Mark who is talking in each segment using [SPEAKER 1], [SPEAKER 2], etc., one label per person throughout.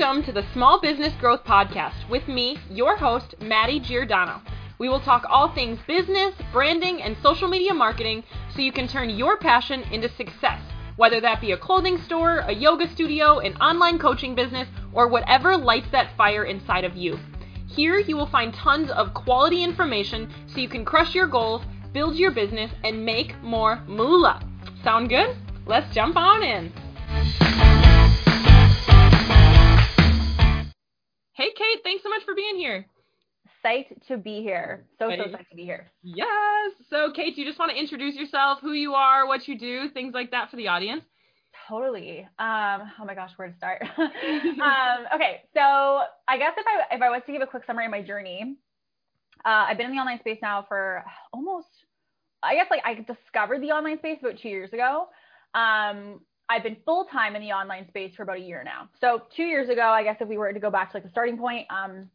[SPEAKER 1] Welcome to the Small Business Growth Podcast with me, your host, Maddie Giordano. We will talk all things business, branding, and social media marketing so you can turn your passion into success, whether that be a clothing store, a yoga studio, an online coaching business, or whatever lights that fire inside of you. Here you will find tons of quality information so you can crush your goals, build your business, and make more moolah. Sound good? Let's jump on in. Hey, Kate, thanks so much for being here.
[SPEAKER 2] Psyched to be here. So, so psyched to be here.
[SPEAKER 1] Yes. So, Kate, do you just want to introduce yourself, who you are, what you do, things like that for the audience?
[SPEAKER 2] Totally. Um, oh my gosh, where to start? um, okay, so I guess if I if I was to give a quick summary of my journey, uh, I've been in the online space now for almost, I guess like I discovered the online space about two years ago. Um, I've been full time in the online space for about a year now. So two years ago, I guess if we were to go back to like the starting point, um,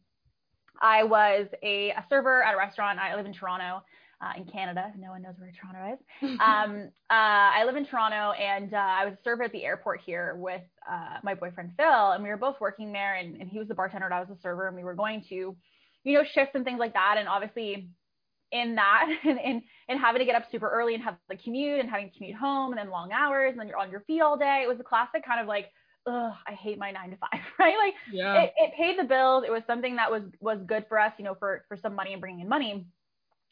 [SPEAKER 2] I was a, a, server at a restaurant. I live in Toronto, uh, in Canada. No one knows where Toronto is. um, uh, I live in Toronto, and uh, I was a server at the airport here with uh, my boyfriend Phil, and we were both working there. And, and he was the bartender, and I was the server, and we were going to, you know, shifts and things like that. And obviously, in that and, and, and having to get up super early and have the commute and having to commute home and then long hours and then you're on your feet all day. It was a classic kind of like, ugh, I hate my nine to five, right? Like yeah. it, it paid the bills. It was something that was was good for us, you know, for for some money and bringing in money.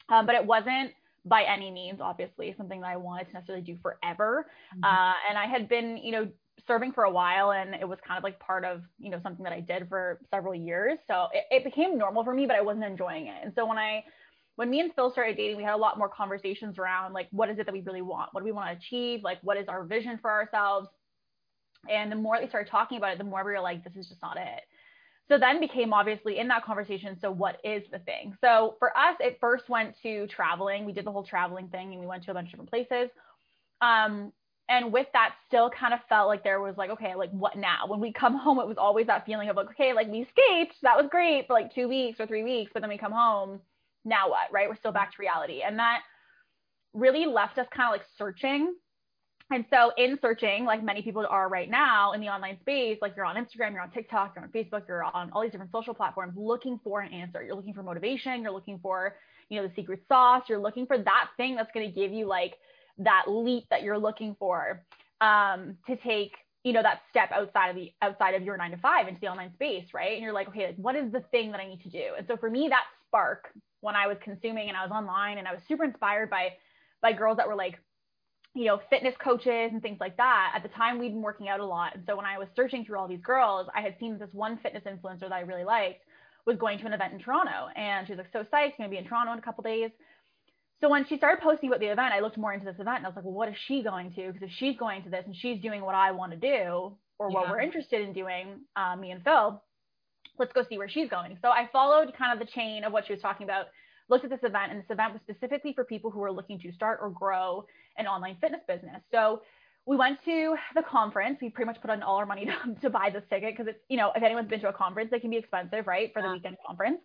[SPEAKER 2] Um, but it wasn't by any means, obviously, something that I wanted to necessarily do forever. Mm-hmm. Uh, and I had been, you know, serving for a while and it was kind of like part of, you know, something that I did for several years. So it, it became normal for me, but I wasn't enjoying it. And so when I when me and Phil started dating, we had a lot more conversations around like, what is it that we really want? What do we want to achieve? Like, what is our vision for ourselves? And the more we started talking about it, the more we were like, this is just not it. So then became obviously in that conversation. So what is the thing? So for us, it first went to traveling. We did the whole traveling thing and we went to a bunch of different places. Um, and with that still kind of felt like there was like okay like what now when we come home it was always that feeling of like okay like we escaped that was great for like two weeks or three weeks but then we come home now what, right? We're still back to reality. And that really left us kind of like searching. And so in searching, like many people are right now in the online space, like you're on Instagram, you're on TikTok, you're on Facebook, you're on all these different social platforms looking for an answer. You're looking for motivation, you're looking for, you know, the secret sauce, you're looking for that thing that's going to give you like that leap that you're looking for um, to take you know that step outside of the outside of your nine to five into the online space right and you're like okay like, what is the thing that i need to do and so for me that spark when I was consuming and I was online and I was super inspired by by girls that were like you know fitness coaches and things like that. At the time we'd been working out a lot. And so when i was searching through all these girls i had seen this one fitness influencer that i really liked was going to an event in toronto. And she was like so psyched going to be in toronto in a couple days. So when she started posting about the event i looked more into this event and i was like well what is she going to? Because if she's going to this and she's doing what i want to do or yeah. what we're interested in doing uh, me and phil let's go see where she's going. So I followed kind of the chain of what she was talking about, looked at this event, and this event was specifically for people who were looking to start or grow an online fitness business. So we went to the conference. We pretty much put on all our money to, to buy this ticket because it's, you know, if anyone's been to a conference, they can be expensive, right, for the weekend conference.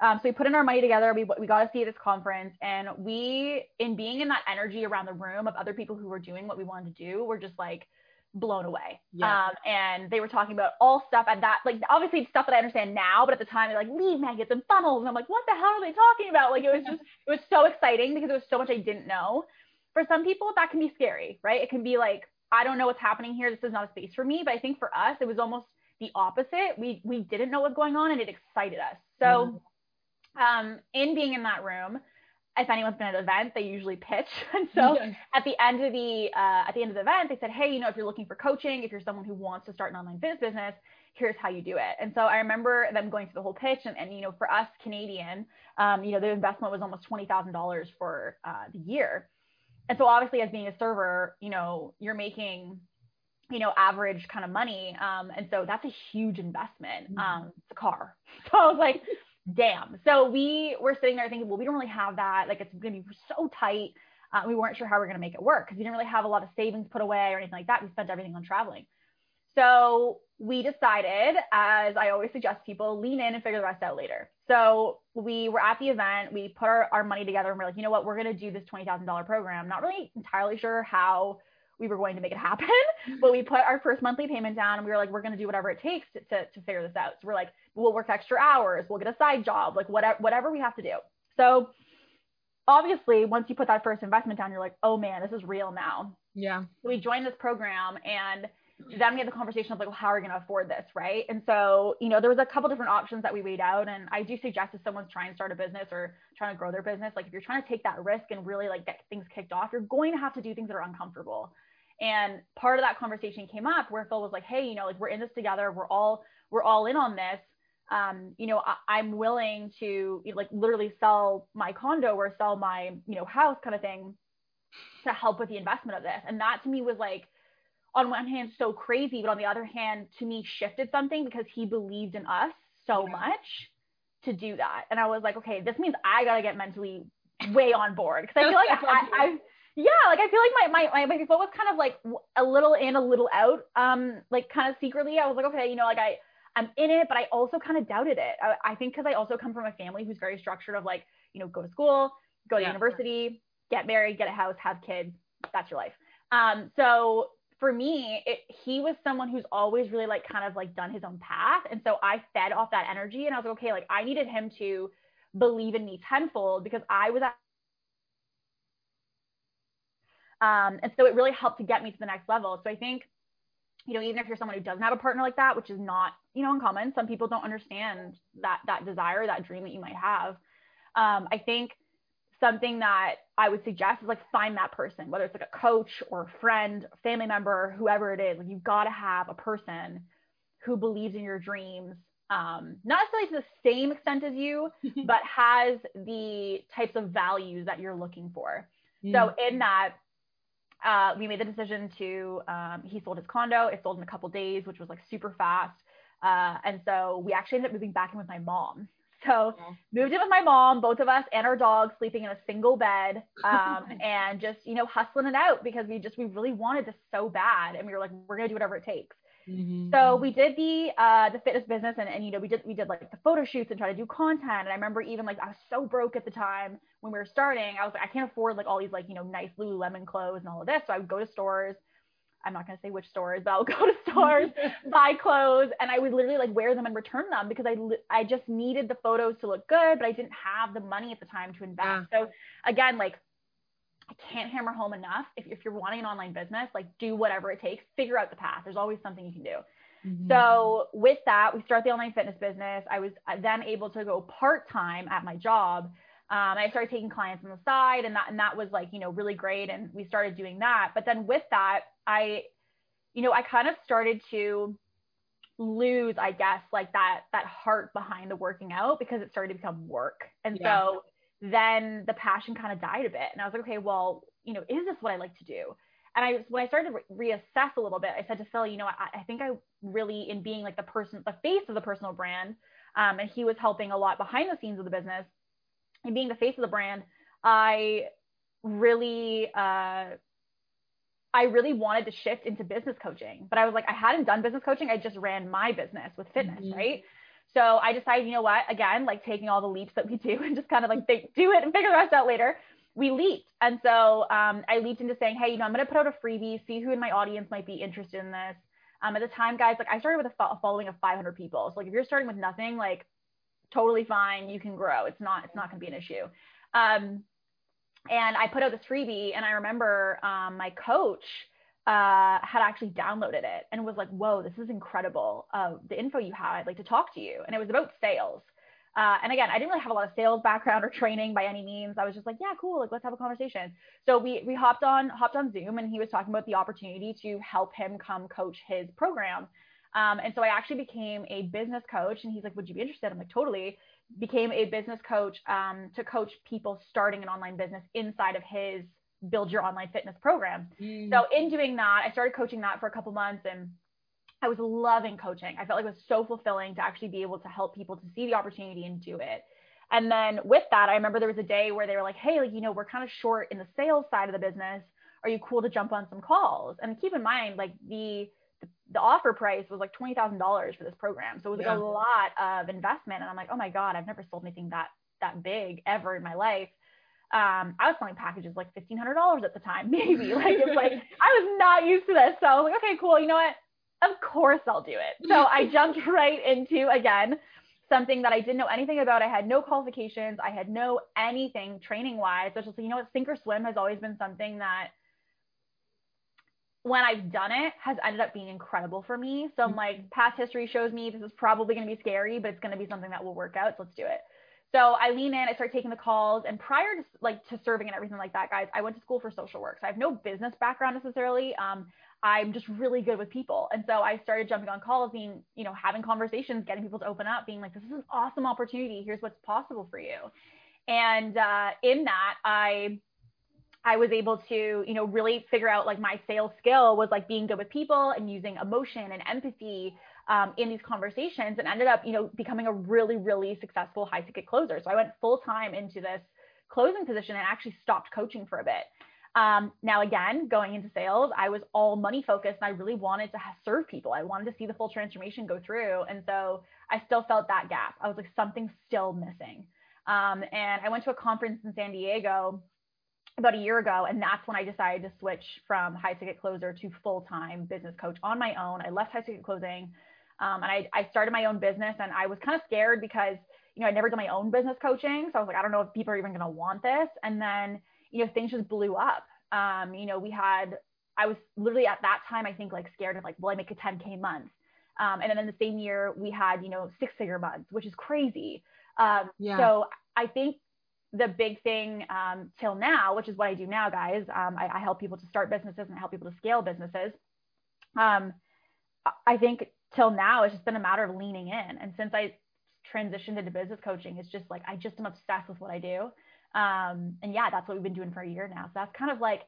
[SPEAKER 2] Um, so we put in our money together. We, we got to see this conference. And we, in being in that energy around the room of other people who were doing what we wanted to do, we're just like, blown away. Yeah. Um, and they were talking about all stuff at that, like obviously stuff that I understand now, but at the time they're like lead magnets and funnels. And I'm like, what the hell are they talking about? Like it was just, it was so exciting because there was so much I didn't know. For some people, that can be scary, right? It can be like, I don't know what's happening here. This is not a space for me. But I think for us, it was almost the opposite. We we didn't know what was going on, and it excited us. So, mm-hmm. um, in being in that room, if anyone's been at an event, they usually pitch. And so at the end of the uh, at the end of the event, they said, hey, you know, if you're looking for coaching, if you're someone who wants to start an online fitness business, here's how you do it. And so I remember them going through the whole pitch, and, and you know, for us Canadian, um, you know, the investment was almost twenty thousand dollars for uh, the year. And so obviously, as being a server, you know, you're making you know, average kind of money. Um, and so that's a huge investment. Mm-hmm. Um, it's a car. So I was like, damn. So we were sitting there thinking, well, we don't really have that. Like it's going to be so tight. Uh, we weren't sure how we are going to make it work because we didn't really have a lot of savings put away or anything like that. We spent everything on traveling. So we decided, as I always suggest people, lean in and figure the rest out later. So we were at the event, we put our, our money together and we're like, you know what, we're going to do this $20,000 program. Not really entirely sure how we were going to make it happen. but we put our first monthly payment down and we were like, we're going to do whatever it takes to, to, to figure this out. So we're like, we'll work extra hours, we'll get a side job, like whatever, whatever we have to do. So obviously, once you put that first investment down, you're like, oh man, this is real now.
[SPEAKER 1] Yeah.
[SPEAKER 2] So we joined this program and then we had the conversation of like, well, how are we going to afford this? Right. And so, you know, there was a couple different options that we weighed out. And I do suggest if someone's trying to start a business or trying to grow their business, like if you're trying to take that risk and really like get things kicked off, you're going to have to do things that are uncomfortable. And part of that conversation came up where Phil was like, hey, you know, like we're in this together. We're all, we're all in on this. Um, you know, I, am willing to you know, like literally sell my condo or sell my, you know, house kind of thing to help with the investment of this. And that to me was like, on one hand so crazy, but on the other hand, to me shifted something because he believed in us so yeah. much to do that. And I was like, okay, this means I gotta get mentally way on board because I feel like I, I, yeah, like I feel like my my my foot was kind of like a little in, a little out. Um, like kind of secretly, I was like, okay, you know, like I I'm in it, but I also kind of doubted it. I, I think because I also come from a family who's very structured of like, you know, go to school, go to yeah. university, get married, get a house, have kids. That's your life. Um, so for me, it, he was someone who's always really like kind of like done his own path. And so I fed off that energy and I was like, okay, like I needed him to believe in me tenfold because I was at um, and so it really helped to get me to the next level. So I think, you know, even if you're someone who doesn't have a partner like that, which is not, you know, uncommon, some people don't understand that that desire, that dream that you might have. Um, I think something that I would suggest is like find that person, whether it's like a coach or a friend, family member, whoever it is. Like you've got to have a person who believes in your dreams, um, not necessarily to the same extent as you, but has the types of values that you're looking for. Mm. So in that, uh, we made the decision to um, he sold his condo. It sold in a couple days, which was like super fast. Uh, and so we actually ended up moving back in with my mom. So moved in with my mom, both of us and our dog sleeping in a single bed, um, and just you know hustling it out because we just we really wanted this so bad, and we were like we're gonna do whatever it takes. Mm-hmm. So we did the uh, the fitness business, and, and you know we did we did like the photo shoots and try to do content. And I remember even like I was so broke at the time when we were starting. I was like I can't afford like all these like you know nice Lululemon clothes and all of this. So I would go to stores I'm not going to say which stores, but I'll go to stores, buy clothes, and I would literally like wear them and return them because I I just needed the photos to look good, but I didn't have the money at the time to invest. Yeah. So again, like I can't hammer home enough. If, if you're wanting an online business, like do whatever it takes, figure out the path. There's always something you can do. Mm-hmm. So with that, we start the online fitness business. I was then able to go part time at my job um, I started taking clients on the side and that, and that was like, you know, really great. And we started doing that. But then with that, I, you know, I kind of started to lose, I guess, like that, that heart behind the working out because it started to become work. And yeah. so then the passion kind of died a bit. And I was like, okay, well, you know, is this what I like to do? And I, when I started to re- reassess a little bit, I said to Phil, you know, I, I think I really, in being like the person, the face of the personal brand, um, and he was helping a lot behind the scenes of the business and being the face of the brand, I really, uh, I really wanted to shift into business coaching, but I was like, I hadn't done business coaching. I just ran my business with fitness, mm-hmm. right? So I decided, you know what, again, like taking all the leaps that we do and just kind of like think, do it and figure the rest out later. We leaped. And so um, I leaped into saying, hey, you know, I'm going to put out a freebie, see who in my audience might be interested in this. Um, at the time, guys, like I started with a following of 500 people. So like if you're starting with nothing, like totally fine. You can grow. It's not, it's not going to be an issue. Um, and I put out this freebie and I remember um, my coach uh, had actually downloaded it and was like, whoa, this is incredible. Uh, the info you have, I'd like to talk to you. And it was about sales. Uh, and again, I didn't really have a lot of sales background or training by any means. I was just like, yeah, cool. Like, let's have a conversation. So we, we hopped on, hopped on Zoom and he was talking about the opportunity to help him come coach his program. Um, and so I actually became a business coach. And he's like, Would you be interested? I'm like, Totally. Became a business coach um, to coach people starting an online business inside of his build your online fitness program. Mm. So in doing that, I started coaching that for a couple months and I was loving coaching. I felt like it was so fulfilling to actually be able to help people to see the opportunity and do it. And then with that, I remember there was a day where they were like, Hey, like, you know, we're kind of short in the sales side of the business. Are you cool to jump on some calls? And keep in mind, like the the offer price was like twenty thousand dollars for this program, so it was like yeah. a lot of investment. And I'm like, oh my god, I've never sold anything that that big ever in my life. Um, I was selling packages like fifteen hundred dollars at the time, maybe. Like it's like I was not used to this, so I was like, okay, cool. You know what? Of course I'll do it. So I jumped right into again something that I didn't know anything about. I had no qualifications. I had no anything training wise. So just like, you know what, sink or swim has always been something that when I've done it has ended up being incredible for me. So I'm like, past history shows me this is probably going to be scary, but it's going to be something that will work out. So let's do it. So I lean in, I start taking the calls, and prior to like to serving and everything like that, guys, I went to school for social work. So I have no business background necessarily. Um, I'm just really good with people, and so I started jumping on calls, being you know having conversations, getting people to open up, being like, this is an awesome opportunity. Here's what's possible for you. And uh, in that, I I was able to, you know, really figure out like my sales skill was like being good with people and using emotion and empathy um, in these conversations and ended up, you know, becoming a really, really successful high ticket closer. So I went full time into this closing position and actually stopped coaching for a bit. Um, now, again, going into sales, I was all money focused and I really wanted to serve people. I wanted to see the full transformation go through. And so I still felt that gap. I was like, something's still missing. Um, and I went to a conference in San Diego about a year ago. And that's when I decided to switch from high ticket closer to full time business coach on my own. I left high ticket closing um, and I, I started my own business and I was kind of scared because, you know, I'd never done my own business coaching. So I was like, I don't know if people are even going to want this. And then, you know, things just blew up. Um, you know, we had, I was literally at that time, I think like scared of like, will I make a 10K month? Um, and then in the same year, we had, you know, six figure months, which is crazy. Um, yeah. So I think the big thing um, till now, which is what I do now, guys, um, I, I, help people to start businesses and I help people to scale businesses. Um, I think till now it's just been a matter of leaning in. And since i transitioned into business coaching it's just like i just am obsessed with what i do. Um, and yeah that's what we've been doing for a year now. So that's kind of like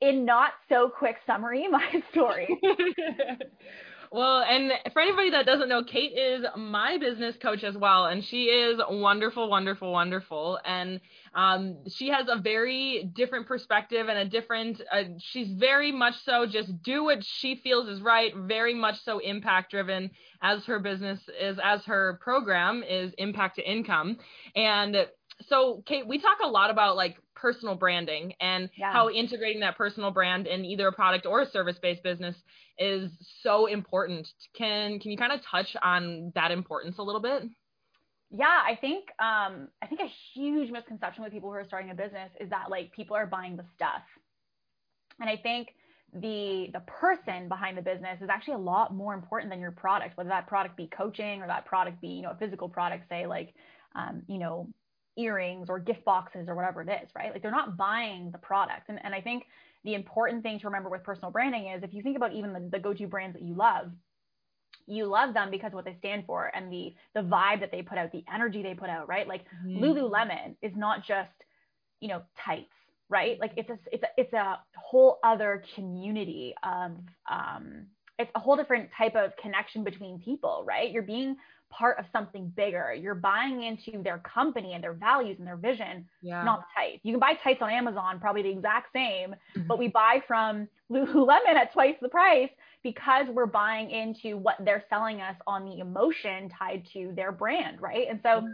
[SPEAKER 2] in not so quick summary my story
[SPEAKER 1] Well, and for anybody that doesn't know, Kate is my business coach as well, and she is wonderful, wonderful, wonderful. And um, she has a very different perspective and a different. Uh, she's very much so just do what she feels is right. Very much so impact driven, as her business is, as her program is impact to income. And so, Kate, we talk a lot about like personal branding and yeah. how integrating that personal brand in either a product or a service-based business is so important. Can can you kind of touch on that importance a little bit?
[SPEAKER 2] Yeah, I think um, I think a huge misconception with people who are starting a business is that like people are buying the stuff, and I think the the person behind the business is actually a lot more important than your product. Whether that product be coaching or that product be you know a physical product, say like um, you know earrings or gift boxes or whatever it is, right? Like they're not buying the product. And, and I think the important thing to remember with personal branding is if you think about even the, the go-to brands that you love, you love them because of what they stand for and the the vibe that they put out, the energy they put out, right? Like mm. Lululemon is not just, you know, tights, right? Like it's a it's a it's a whole other community of um it's a whole different type of connection between people, right? You're being part of something bigger. You're buying into their company and their values and their vision, yeah. not tights. You can buy tights on Amazon, probably the exact same, mm-hmm. but we buy from Lululemon at twice the price because we're buying into what they're selling us on the emotion tied to their brand, right? And so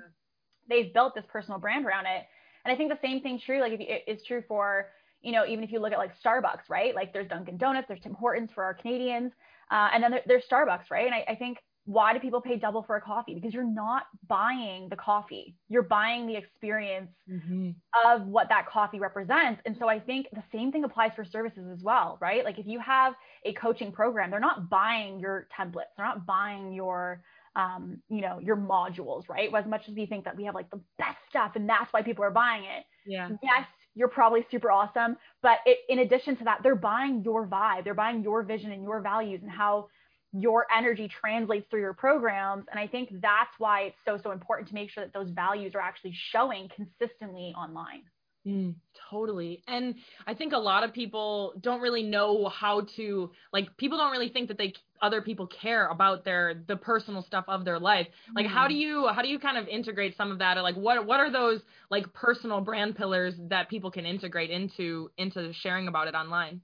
[SPEAKER 2] they've built this personal brand around it. And I think the same thing true, like if you, is true for, you know, even if you look at like Starbucks, right? Like there's Dunkin' Donuts, there's Tim Hortons for our Canadians, uh, and then there, there's Starbucks, right? And I, I think why do people pay double for a coffee? Because you're not buying the coffee, you're buying the experience mm-hmm. of what that coffee represents. And so I think the same thing applies for services as well, right? Like if you have a coaching program, they're not buying your templates, they're not buying your um, you know, your modules, right? As much as we think that we have like the best stuff and that's why people are buying it.
[SPEAKER 1] Yeah.
[SPEAKER 2] Yes, you're probably super awesome, but it, in addition to that, they're buying your vibe, they're buying your vision and your values and how your energy translates through your programs. And I think that's why it's so, so important to make sure that those values are actually showing consistently online.
[SPEAKER 1] Mm, totally. And I think a lot of people don't really know how to like people don't really think that they other people care about their the personal stuff of their life. Like mm. how do you how do you kind of integrate some of that or like what what are those like personal brand pillars that people can integrate into into sharing about it online?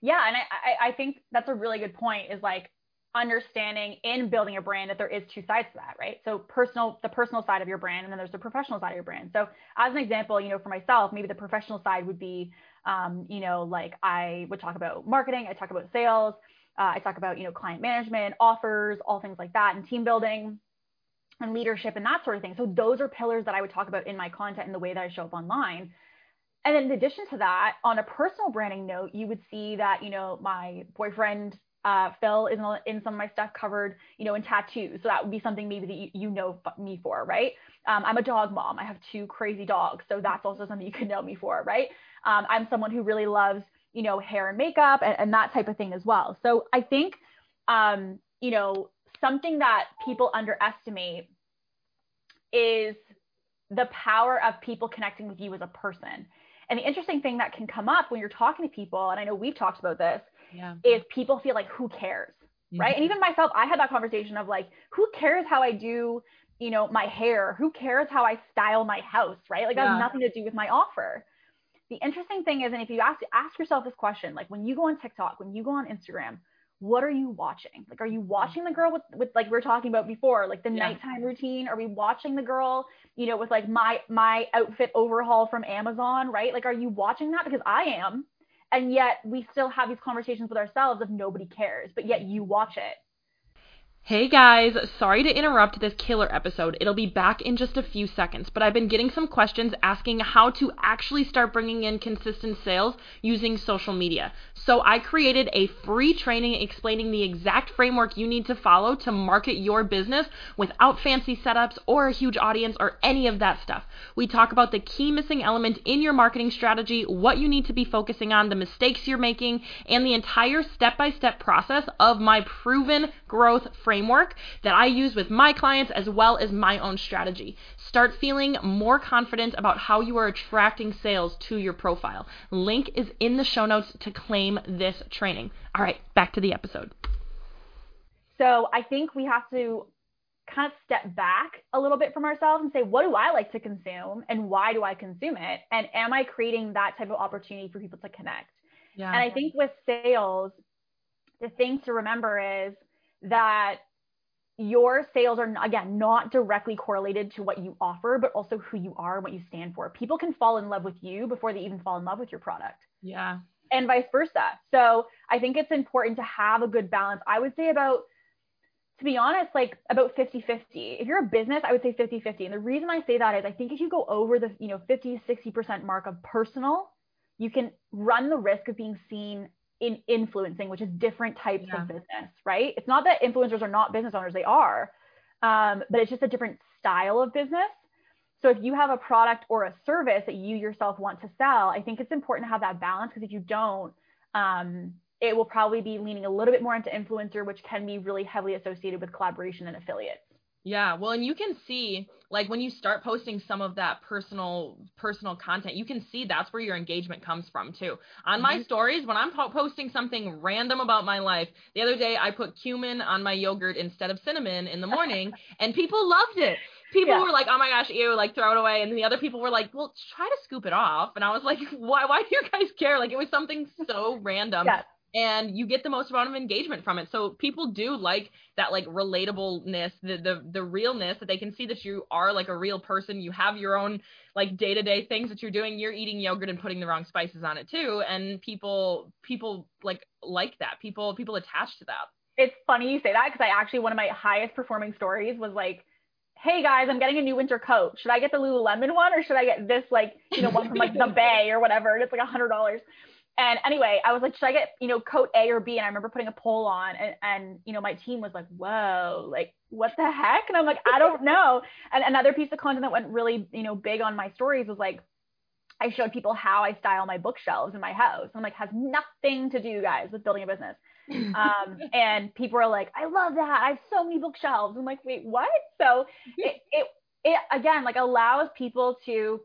[SPEAKER 2] Yeah, and I I think that's a really good point is like understanding in building a brand that there is two sides to that, right? So personal, the personal side of your brand, and then there's the professional side of your brand. So as an example, you know, for myself, maybe the professional side would be, um, you know, like I would talk about marketing, I talk about sales, uh, I talk about, you know, client management, offers, all things like that, and team building and leadership and that sort of thing. So those are pillars that I would talk about in my content and the way that I show up online. And then in addition to that, on a personal branding note, you would see that, you know, my boyfriend uh, Phil is in, some of my stuff covered, you know, in tattoos. So that would be something maybe that you, know me for, right? Um, I'm a dog mom. I have two crazy dogs. So that's also something you could know me for, right? Um, I'm someone who really loves, you know, hair and makeup and, and that type of thing as well. So I think, um, you know, something that people underestimate is the power of people connecting with you as a person. And the interesting thing that can come up when you're talking to people, and I know we've talked about this, yeah. is people feel like who cares mm-hmm. right and even myself i had that conversation of like who cares how i do you know my hair who cares how i style my house right like yeah. that has nothing to do with my offer the interesting thing is and if you ask ask yourself this question like when you go on tiktok when you go on instagram what are you watching? Like, are you watching the girl with, with like we are talking about before, like the yeah. nighttime routine? Are we watching the girl, you know, with like my my outfit overhaul from Amazon, right? Like, are you watching that? Because I am and yet we still have these conversations with ourselves of nobody cares but yet you watch it
[SPEAKER 1] Hey guys, sorry to interrupt this killer episode. It'll be back in just a few seconds, but I've been getting some questions asking how to actually start bringing in consistent sales using social media. So I created a free training explaining the exact framework you need to follow to market your business without fancy setups or a huge audience or any of that stuff. We talk about the key missing element in your marketing strategy, what you need to be focusing on, the mistakes you're making, and the entire step by step process of my proven growth framework framework that I use with my clients as well as my own strategy. Start feeling more confident about how you are attracting sales to your profile. Link is in the show notes to claim this training. All right, back to the episode.
[SPEAKER 2] So I think we have to kind of step back a little bit from ourselves and say, what do I like to consume and why do I consume it? And am I creating that type of opportunity for people to connect? Yeah. And I think with sales, the thing to remember is that your sales are again not directly correlated to what you offer but also who you are and what you stand for. People can fall in love with you before they even fall in love with your product.
[SPEAKER 1] Yeah.
[SPEAKER 2] And vice versa. So i think it's important to have a good balance. I would say about to be honest like about 50 50 if you're a business i would say 50 50 and the reason i say that is i think if you go over the you know 50 60% mark of personal you can run the risk of being seen in influencing, which is different types yeah. of business, right? It's not that influencers are not business owners, they are, um, but it's just a different style of business. So if you have a product or a service that you yourself want to sell, I think it's important to have that balance because if you don't, um, it will probably be leaning a little bit more into influencer, which can be really heavily associated with collaboration and affiliates.
[SPEAKER 1] Yeah, well, and you can see like when you start posting some of that personal personal content, you can see that's where your engagement comes from too. On mm-hmm. my stories, when I'm po- posting something random about my life, the other day I put cumin on my yogurt instead of cinnamon in the morning, and people loved it. People yeah. were like, "Oh my gosh, ew!" Like throw it away, and the other people were like, "Well, try to scoop it off." And I was like, "Why? Why do you guys care?" Like it was something so random. Yeah and you get the most amount of engagement from it. So people do like that like relatableness, the the the realness that they can see that you are like a real person. You have your own like day-to-day things that you're doing. You're eating yogurt and putting the wrong spices on it too, and people people like like that. People people attach to that.
[SPEAKER 2] It's funny you say that because I actually one of my highest performing stories was like hey guys, I'm getting a new winter coat. Should I get the Lululemon one or should I get this like, you know, one from like the Bay or whatever? And it's like a hundred dollars. And anyway, I was like, should I get, you know, coat A or B? And I remember putting a poll on and, and, you know, my team was like, whoa, like, what the heck? And I'm like, I don't know. And another piece of content that went really, you know, big on my stories was like, I showed people how I style my bookshelves in my house. I'm like, has nothing to do, guys, with building a business. Um, and people are like, I love that. I have so many bookshelves. I'm like, wait, what? So it, it, it again, like allows people to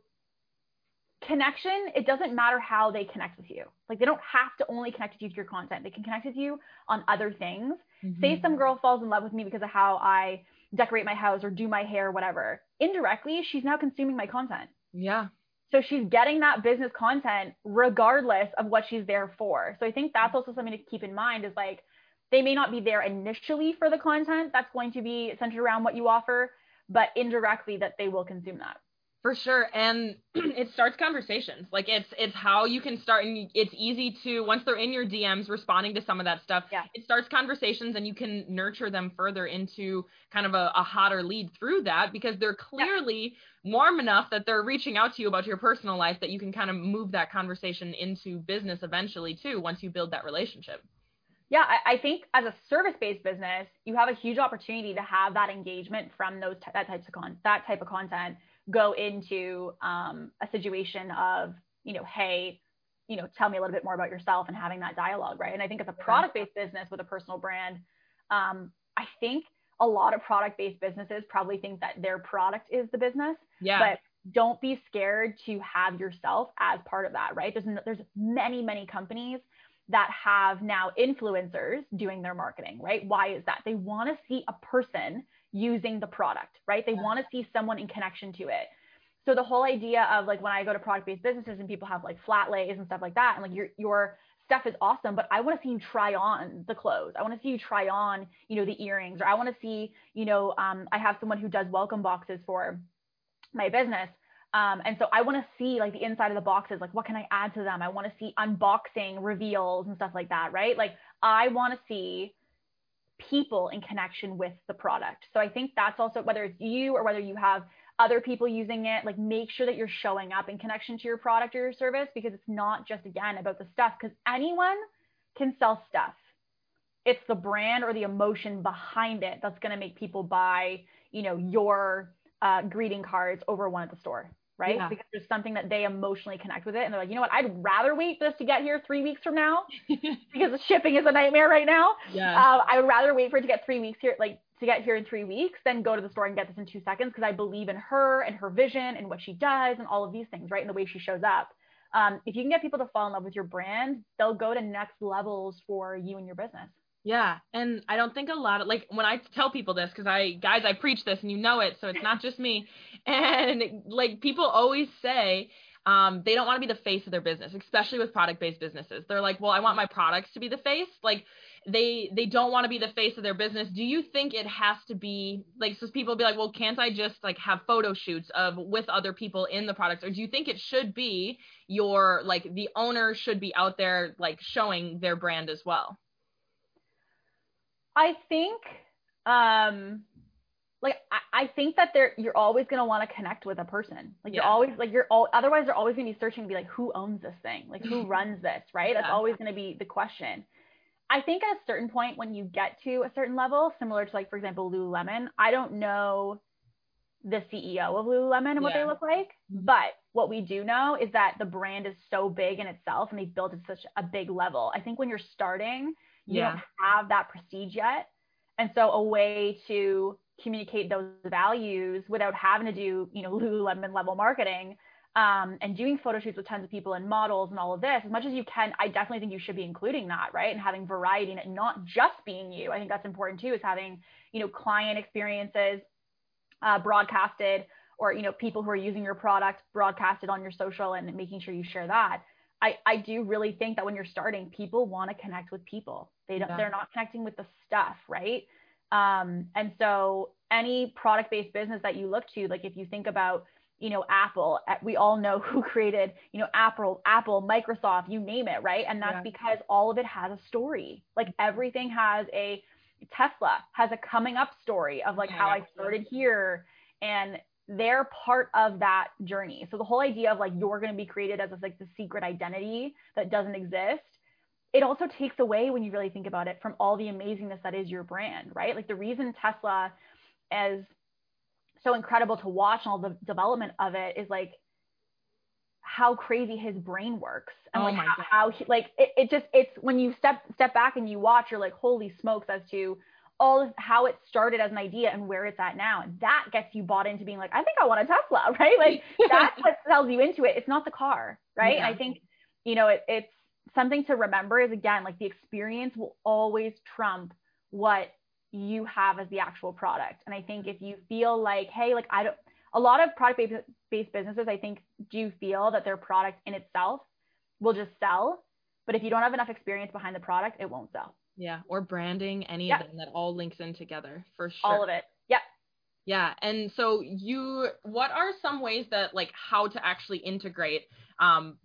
[SPEAKER 2] connection, it doesn't matter how they connect with you. Like they don't have to only connect with you to your content. They can connect with you on other things. Mm-hmm. Say some girl falls in love with me because of how I decorate my house or do my hair, whatever. Indirectly, she's now consuming my content.
[SPEAKER 1] Yeah.
[SPEAKER 2] So she's getting that business content regardless of what she's there for. So I think that's also something to keep in mind is like they may not be there initially for the content that's going to be centered around what you offer, but indirectly that they will consume that.
[SPEAKER 1] For sure. And it starts conversations. Like it's it's how you can start and it's easy to once they're in your DMs responding to some of that stuff,
[SPEAKER 2] yeah.
[SPEAKER 1] it starts conversations and you can nurture them further into kind of a, a hotter lead through that because they're clearly yeah. warm enough that they're reaching out to you about your personal life that you can kind of move that conversation into business eventually too once you build that relationship.
[SPEAKER 2] Yeah, I, I think as a service-based business, you have a huge opportunity to have that engagement from those t- that types of con that type of content go into um, a situation of, you know, hey, you know, tell me a little bit more about yourself and having that dialogue, right? And I think as a product-based business with a personal brand, um, I think a lot of product-based businesses probably think that their product is the business.
[SPEAKER 1] Yeah.
[SPEAKER 2] But don't be scared to have yourself as part of that, right? There's there's many many companies that have now influencers doing their marketing, right? Why is that? They want to see a person using the product, right? They want to see someone in connection to it. So the whole idea of like when I go to product-based businesses and people have like flat lays and stuff like that, and like your your stuff is awesome, but I want to see you try on the clothes. I want to see you try on, you know, the earrings, or I want to see, you know, um, I have someone who does welcome boxes for my business. Um, and so I want to see like the inside of the boxes, like what can I add to them? I want to see unboxing reveals and stuff like that, right? Like I want to see people in connection with the product. So I think that's also whether it's you or whether you have other people using it, like make sure that you're showing up in connection to your product or your service because it's not just again about the stuff because anyone can sell stuff. It's the brand or the emotion behind it that's going to make people buy, you know, your uh, greeting cards over one at the store right? Yeah. Because there's something that they emotionally connect with it. And they're like, you know what? I'd rather wait for this to get here three weeks from now because the shipping is a nightmare right now.
[SPEAKER 1] Yeah.
[SPEAKER 2] Uh, I would rather wait for it to get three weeks here, like to get here in three weeks than go to the store and get this in two seconds because I believe in her and her vision and what she does and all of these things, right? And the way she shows up. Um, if you can get people to fall in love with your brand, they'll go to next levels for you and your business.
[SPEAKER 1] Yeah, and I don't think a lot of like when I tell people this because I guys I preach this and you know it, so it's not just me. And like people always say um, they don't want to be the face of their business, especially with product-based businesses. They're like, well, I want my products to be the face. Like they they don't want to be the face of their business. Do you think it has to be like so people be like, well, can't I just like have photo shoots of with other people in the products, or do you think it should be your like the owner should be out there like showing their brand as well?
[SPEAKER 2] I think, um, like I, I think that there you're always gonna want to connect with a person. Like you're always like you're all otherwise you're always gonna be searching to be like who owns this thing, like who runs this, right? Yeah. That's always gonna be the question. I think at a certain point when you get to a certain level, similar to like for example Lululemon, I don't know the CEO of Lululemon and what yeah. they look like, mm-hmm. but what we do know is that the brand is so big in itself and they've built it such a big level. I think when you're starting, you yeah. don't have that prestige yet. And so a way to communicate those values without having to do, you know, Lululemon level marketing um, and doing photo shoots with tons of people and models and all of this, as much as you can, I definitely think you should be including that, right? And having variety in it, not just being you. I think that's important too, is having, you know, client experiences uh, broadcasted or, you know, people who are using your product broadcasted on your social and making sure you share that. I, I do really think that when you're starting, people want to connect with people. They don't, yeah. they're not connecting with the stuff, right? Um, and so any product-based business that you look to, like if you think about, you know, Apple, eh, we all know who created, you know, Apple, Apple, Microsoft, you name it, right? And that's yeah. because all of it has a story. Like everything has a Tesla has a coming up story of like how I started here and they're part of that journey. So the whole idea of like you're going to be created as a, like the secret identity that doesn't exist, it also takes away when you really think about it from all the amazingness that is your brand, right? Like the reason Tesla is so incredible to watch and all the development of it is like how crazy his brain works and
[SPEAKER 1] oh
[SPEAKER 2] like
[SPEAKER 1] how,
[SPEAKER 2] how, he like it, it just it's when you step step back and you watch you're like holy smokes as to all of how it started as an idea and where it's at now. And that gets you bought into being like, I think I want a Tesla, right? Like that's what sells you into it. It's not the car, right? Yeah. And I think, you know, it, it's something to remember is again, like the experience will always trump what you have as the actual product. And I think if you feel like, hey, like I don't, a lot of product based businesses, I think, do feel that their product in itself will just sell. But if you don't have enough experience behind the product, it won't sell.
[SPEAKER 1] Yeah, or branding, any
[SPEAKER 2] Yep.
[SPEAKER 1] of them that all links in together for sure.
[SPEAKER 2] All of it. Yep.
[SPEAKER 1] Yeah, and so you, what are some ways that like how to actually integrate um,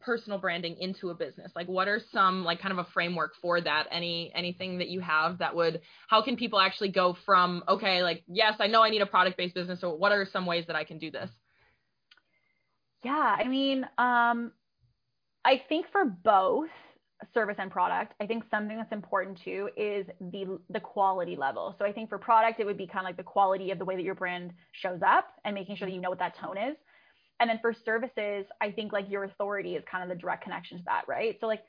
[SPEAKER 1] personal branding into a business? Like, what are some like kind of a framework for that? Any anything that you have that would? How can people actually go from okay, like yes, I know I need a product based business. So what are some ways that I can do this?
[SPEAKER 2] Yeah, I mean, um, I think for both service and product, I think something that's important too is the the quality level. So I think for product, it would be kind of like the quality of the way that your brand shows up and making sure that you know what that tone is. And then for services, I think like your authority is kind of the direct connection to that, right? So like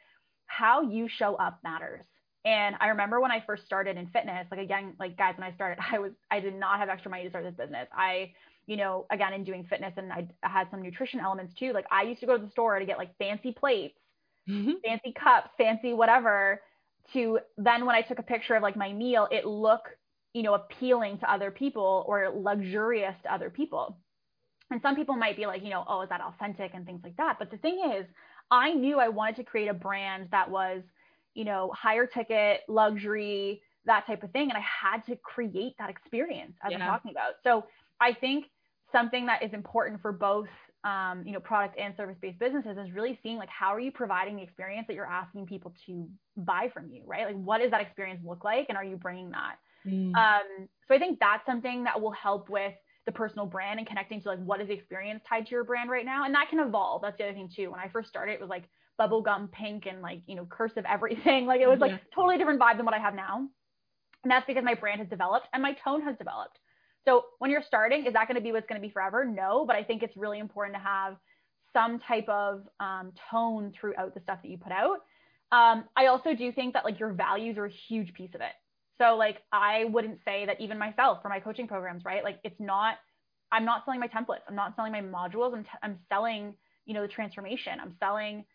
[SPEAKER 2] how you show up matters. And I remember when I first started in fitness, like again, like guys, when I started, I was I did not have extra money to start this business. I you know, again, in doing fitness and I, had some nutrition elements too. Like I used to go to the store to get like fancy plates, Mm-hmm. fancy cups, fancy whatever. To then when I took a picture of like my meal, it looked, you know, appealing to other people or luxurious to other people. And some people might be like, you know, oh, is that authentic and things like that. But the thing is, I knew I wanted to create a brand that was, you know, higher ticket, luxury, that type of thing. And I had to create that experience as
[SPEAKER 1] Yeah.
[SPEAKER 2] I'm talking about. So I think something that is important for both um, you know product and service based businesses is really seeing like how are you providing the experience that you're asking people to buy from you right? Like what does that experience look like and are you bringing that?
[SPEAKER 1] Mm.
[SPEAKER 2] um, so i think that's something that will help with the personal brand and connecting to like what is the experience tied to your brand right now and that can evolve. That's the other thing too. When i first started it was like bubblegum pink and like you know cursive everything. Like it was like
[SPEAKER 1] Yeah.
[SPEAKER 2] totally different vibe than what i have now. And that's because my brand has developed and my tone has developed so when you're starting, is that going to be what's going to be forever? No, but I think it's really important to have some type of um, tone throughout the stuff that you put out. Um, I also do think that like your values are a huge piece of it. So like I wouldn't say that even myself for my coaching programs, right? Like it's not, I'm not selling my templates. I'm not selling my modules. I'm, t- I'm selling, you know, the transformation. I'm selling,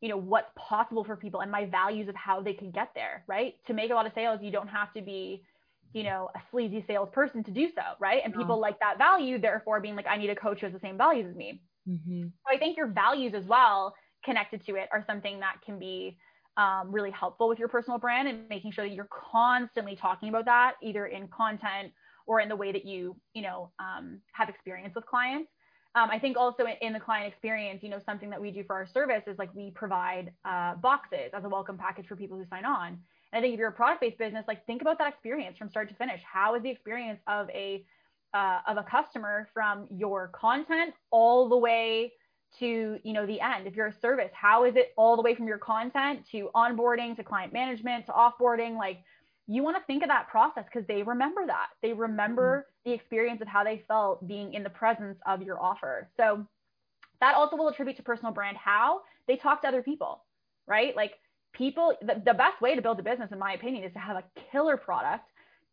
[SPEAKER 2] you know, what's possible for people and my values of how they can get there, right? To make a lot of sales, you don't have to be, you know, a sleazy salesperson to do so, right? And people like that value, therefore being like, I need a coach who has the same values as me.
[SPEAKER 1] Mhm.
[SPEAKER 2] So I think your values as well connected to it are something that can be um, really helpful with your personal brand and making sure that you're constantly talking about that either in content or in the way that you, you know, um, have experience with clients. Um, I think also in, in the client experience, you know, something that we do for our service is like we provide uh, boxes as a welcome package for people who sign on. And I think if you're a product-based business, like think about that experience from start to finish. How is the experience of a uh, of a customer from your content all the way to you know the end? If you're a service how is it all the way from your content to onboarding to client management to offboarding? Like you want to think of that process because they remember that. They remember the experience of how they felt being in the presence of your offer. So that also will attribute to personal brand how they talk to other people right? Like people the, the best way to build a business in my opinion is to have a killer product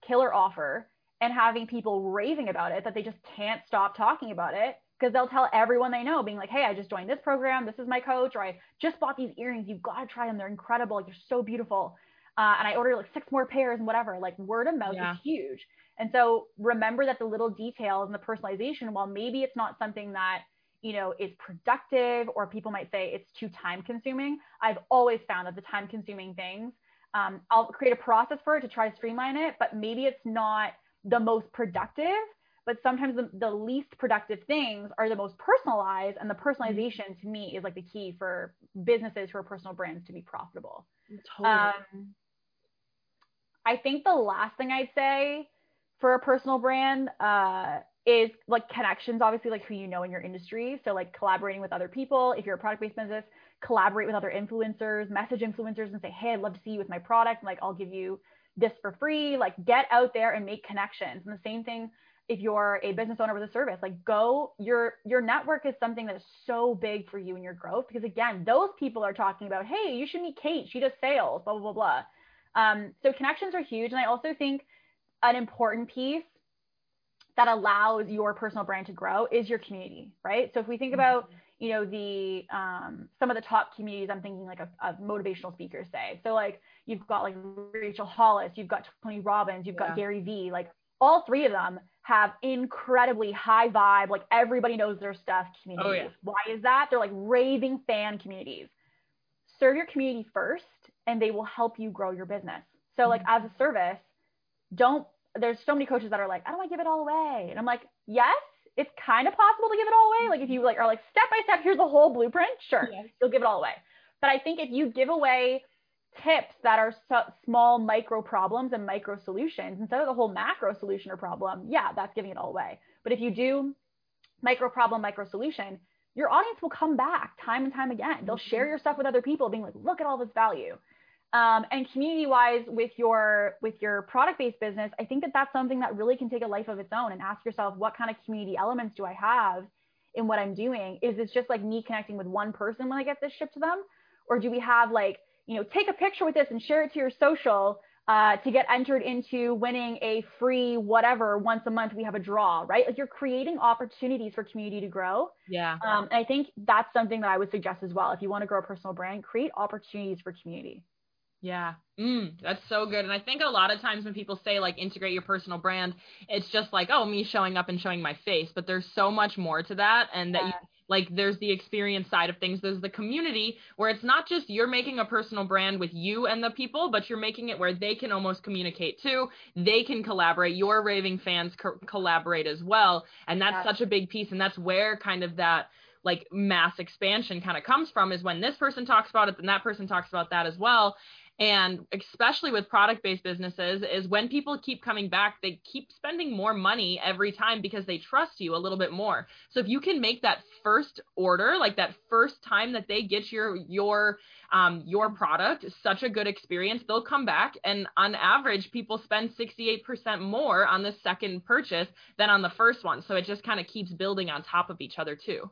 [SPEAKER 2] killer offer and having people raving about it that they just can't stop talking about it because they'll tell everyone they know being like hey i just joined this program. This is my coach or i just bought these earrings. You've got to try them. They're incredible. They're so beautiful. Uh, and i ordered like six more pairs and whatever. Like word of mouth
[SPEAKER 1] Yeah.
[SPEAKER 2] is huge. And so remember that the little details and the personalization while maybe it's not something that you know is productive or people might say it's too time consuming i've always found that the time consuming things um, i'll create a process for it to try to streamline it but maybe it's not the most productive but sometimes the, the least productive things are the most personalized and the personalization to me is like the key for businesses for personal brands to be profitable
[SPEAKER 1] Totally.
[SPEAKER 2] um, I think the last thing I'd say for a personal brand uh, is like connections, obviously, like who you know in your industry. So, like collaborating with other people. If you're a product based business, collaborate with other influencers, message influencers and say, hey, I'd love to see you with my product. Like, I'll give you this for free. Like, get out there and make connections. And the same thing if you're a business owner with a service like go your your network is something that is so big for you in your growth because again those people are talking about hey you should meet kate she does sales blah blah blah blah um, so connections are huge and i also think an important piece that allows your personal brand to grow is your community right? So if we think about you know the um, some of the top communities i'm thinking like of, of motivational speakers say. So like you've got like rachel hollis you've got tony robbins you've
[SPEAKER 1] Yeah.
[SPEAKER 2] got gary vee like all three of them have incredibly high vibe like everybody knows their stuff communities
[SPEAKER 1] Oh, yeah.
[SPEAKER 2] why is that? They're like raving fan communities. Serve your community first and they will help you grow your business. So like as a service, don't there's so many coaches that are like, I don't want to give it all away. And I'm like, yes, it's kind of possible to give it all away. Like if you like are like step by step, here's the whole blueprint, sure, yes. you'll give it all away. But I think if you give away tips that are so small micro problems and micro solutions instead of the whole macro solution or problem, yeah, that's giving it all away. But if you do micro problem, micro solution, your audience will come back time and time again. They'll share mm-hmm. your stuff with other people, being like, look at all this value. Um, and community wise with your with your product based business i think that that's something that really can take a life of its own and ask yourself what kind of community elements do i have in what i'm doing? Is this just like me connecting with one person when i get this shipped to them? Or do we have like you know take a picture with this and share it to your social uh, to get entered into winning a free whatever once a month we have a draw right? Like you're creating opportunities for community to grow.
[SPEAKER 1] Yeah.
[SPEAKER 2] Um, and i think that's something that i would suggest as well. If you want to grow a personal brand create opportunities for community
[SPEAKER 1] yeah. Mm, that's so good. And I think a lot of times when people say like integrate your personal brand, it's just like, oh, me showing up and showing my face. But there's so much more to that. And that, yeah. you, like, there's the experience side of things, There's the community where it's not just you're making a personal brand with you and the people, but you're making it where they can almost communicate too. They can collaborate. Your raving fans co- collaborate as well. And that's yeah. such a big piece. And that's where kind of that like mass expansion kind of comes from is when this person talks about it, then that person talks about that as well and especially with product based businesses is when people keep coming back they keep spending more money every time because they trust you a little bit more. So if you can make that first order like that first time that they get your your um, your product such a good experience they'll come back. And on average people spend 68% more on the second purchase than on the first one. So it just kind of keeps building on top of each other too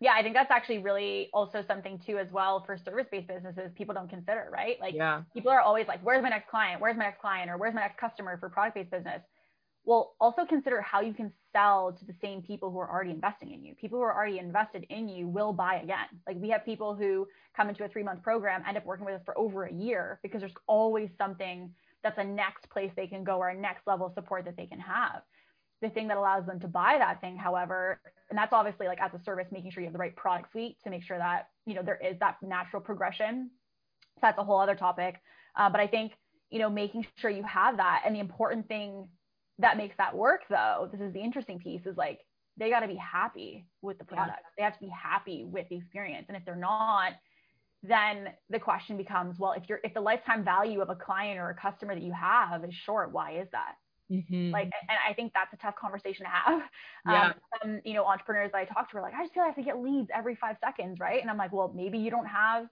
[SPEAKER 2] yeah, I think that's actually really also something too as well for service-based businesses people don't consider, right? Like
[SPEAKER 1] yeah.
[SPEAKER 2] people are always like, where's my next client? Where's my next client? Or where's my next customer for product-based business? Well, also consider how you can sell to the same people who are already investing in you. People who are already invested in you will buy again. Like we have people who come into a three-month program, end up working with us for over a year because there's always something that's a next place they can go or a next level of support that they can have the thing that allows them to buy that thing however and that's obviously like as a service making sure you have the right product suite to make sure that you know there is that natural progression. So that's a whole other topic. Uh, but i think you know making sure you have that and the important thing that makes that work though this is the interesting piece is like they got to be happy with the product. Yeah. they have to be happy with the experience and if they're not then the question becomes well if you're if the lifetime value of a client or a customer that you have is short why is that Mm-hmm. Like, and I think that's a tough conversation to have.
[SPEAKER 1] Yeah. Um,
[SPEAKER 2] some, you know, entrepreneurs that I talk to are like, I just feel like I have to get leads every five seconds, right? And I'm like, well, maybe you don't have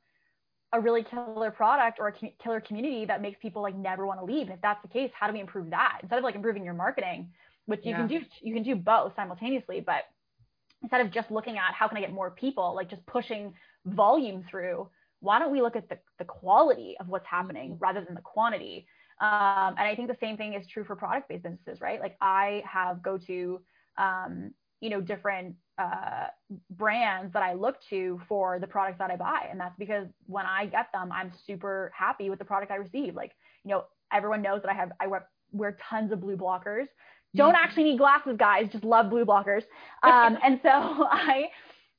[SPEAKER 2] a really killer product or a killer community that makes people like never want to leave. And if that's the case, how do we improve that instead of like improving your marketing, which you yeah. can do, you can do both simultaneously, but instead of just looking at how can I get more people, like just pushing volume through, why don't we look at the, the quality of what's happening rather than the quantity? Um, and I think the same thing is true for product based businesses, right? Like I have go to, um, you know, different uh, brands that I look to for the products that I buy. And that's because when I get them, I'm super happy with the product I receive. Like, you know, everyone knows that I have, I wear, wear tons of blue blockers. Don't actually need glasses, guys. Just love blue blockers. Um, and so I,